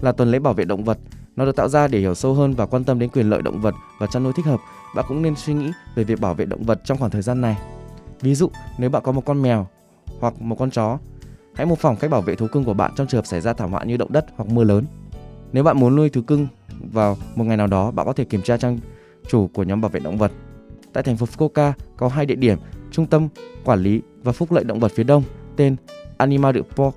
là tuần lễ bảo vệ động vật. Nó được tạo ra để hiểu sâu hơn và quan tâm đến quyền lợi động vật và chăn nuôi thích hợp. Bạn cũng nên suy nghĩ về việc bảo vệ động vật trong khoảng thời gian này. Ví dụ, nếu bạn có một con mèo hoặc một con chó, hãy mô phỏng cách bảo vệ thú cưng của bạn trong trường hợp xảy ra thảm họa như động đất hoặc mưa lớn. Nếu bạn muốn nuôi thú cưng vào một ngày nào đó, bạn có thể kiểm tra trang chủ của nhóm bảo vệ động vật. Tại thành phố Fukuoka có hai địa điểm, trung tâm quản lý và phúc lợi động vật phía đông tên Animal Park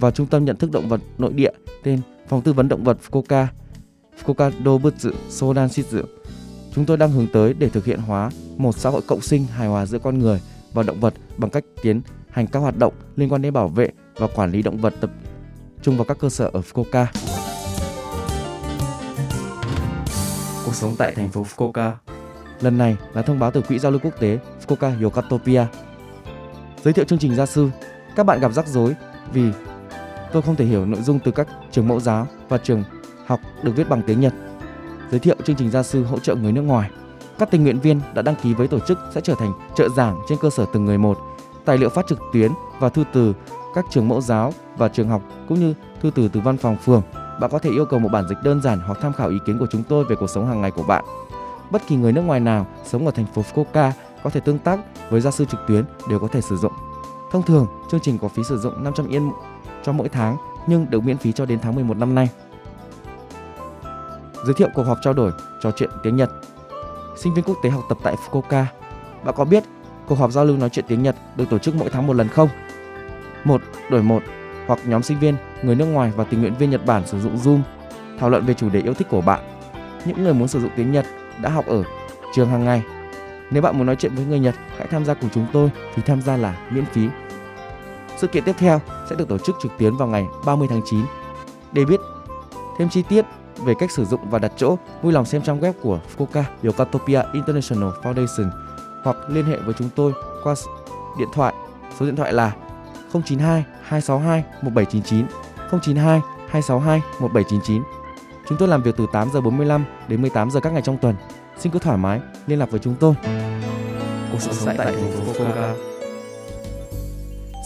và trung tâm nhận thức động vật nội địa tên Phòng tư vấn động vật Fukuoka, Fukuoka Dobutsu Sodan Shitsu. Chúng tôi đang hướng tới để thực hiện hóa một xã hội cộng sinh hài hòa giữa con người và động vật bằng cách tiến hành các hoạt động liên quan đến bảo vệ và quản lý động vật tập trung vào các cơ sở ở Fukuoka. Cuộc sống tại thành phố Fukuoka Lần này là thông báo từ Quỹ giao lưu quốc tế Fukuoka Yokatopia. Giới thiệu chương trình gia sư, các bạn gặp rắc rối vì tôi không thể hiểu nội dung từ các trường mẫu giáo và trường học được viết bằng tiếng Nhật. Giới thiệu chương trình gia sư hỗ trợ người nước ngoài. Các tình nguyện viên đã đăng ký với tổ chức sẽ trở thành trợ giảng trên cơ sở từng người một. Tài liệu phát trực tuyến và thư từ các trường mẫu giáo và trường học cũng như thư từ từ văn phòng phường. Bạn có thể yêu cầu một bản dịch đơn giản hoặc tham khảo ý kiến của chúng tôi về cuộc sống hàng ngày của bạn. Bất kỳ người nước ngoài nào sống ở thành phố Fukuoka có thể tương tác với gia sư trực tuyến đều có thể sử dụng. Thông thường, chương trình có phí sử dụng 500 yên cho mỗi tháng nhưng được miễn phí cho đến tháng 11 năm nay. Giới thiệu cuộc họp trao đổi trò chuyện tiếng Nhật. Sinh viên quốc tế học tập tại Fukuoka. Bạn có biết cuộc họp giao lưu nói chuyện tiếng Nhật được tổ chức mỗi tháng một lần không? Một đổi một hoặc nhóm sinh viên, người nước ngoài và tình nguyện viên Nhật Bản sử dụng Zoom thảo luận về chủ đề yêu thích của bạn. Những người muốn sử dụng tiếng Nhật đã học ở trường hàng ngày. Nếu bạn muốn nói chuyện với người Nhật, hãy tham gia cùng chúng tôi vì tham gia là miễn phí. Sự kiện tiếp theo sẽ được tổ chức trực tuyến vào ngày 30 tháng 9. Để biết thêm chi tiết về cách sử dụng và đặt chỗ, vui lòng xem trang web của Fukuoka Yokatopia International Foundation hoặc liên hệ với chúng tôi qua điện thoại. Số điện thoại là 092 262 1799 092 262 1799. Chúng tôi làm việc từ 8 giờ 45 đến 18 giờ các ngày trong tuần. Xin cứ thoải mái liên lạc với chúng tôi. Cuộc sống tại thành phố Fukuoka.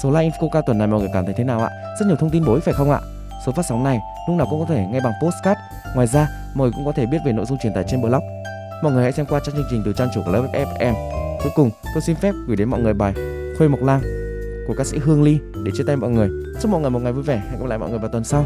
Số like Infoca tuần này mọi người cảm thấy thế nào ạ? Rất nhiều thông tin bổ ích phải không ạ? Số phát sóng này lúc nào cũng có thể nghe bằng postcard. Ngoài ra, mọi người cũng có thể biết về nội dung truyền tải trên blog. Mọi người hãy xem qua trang chương trình từ trang chủ của lớp FM. Cuối cùng, tôi xin phép gửi đến mọi người bài Khuê Mộc Lang của ca sĩ Hương Ly để chia tay mọi người. Chúc mọi người một ngày vui vẻ. Hẹn gặp lại mọi người vào tuần sau.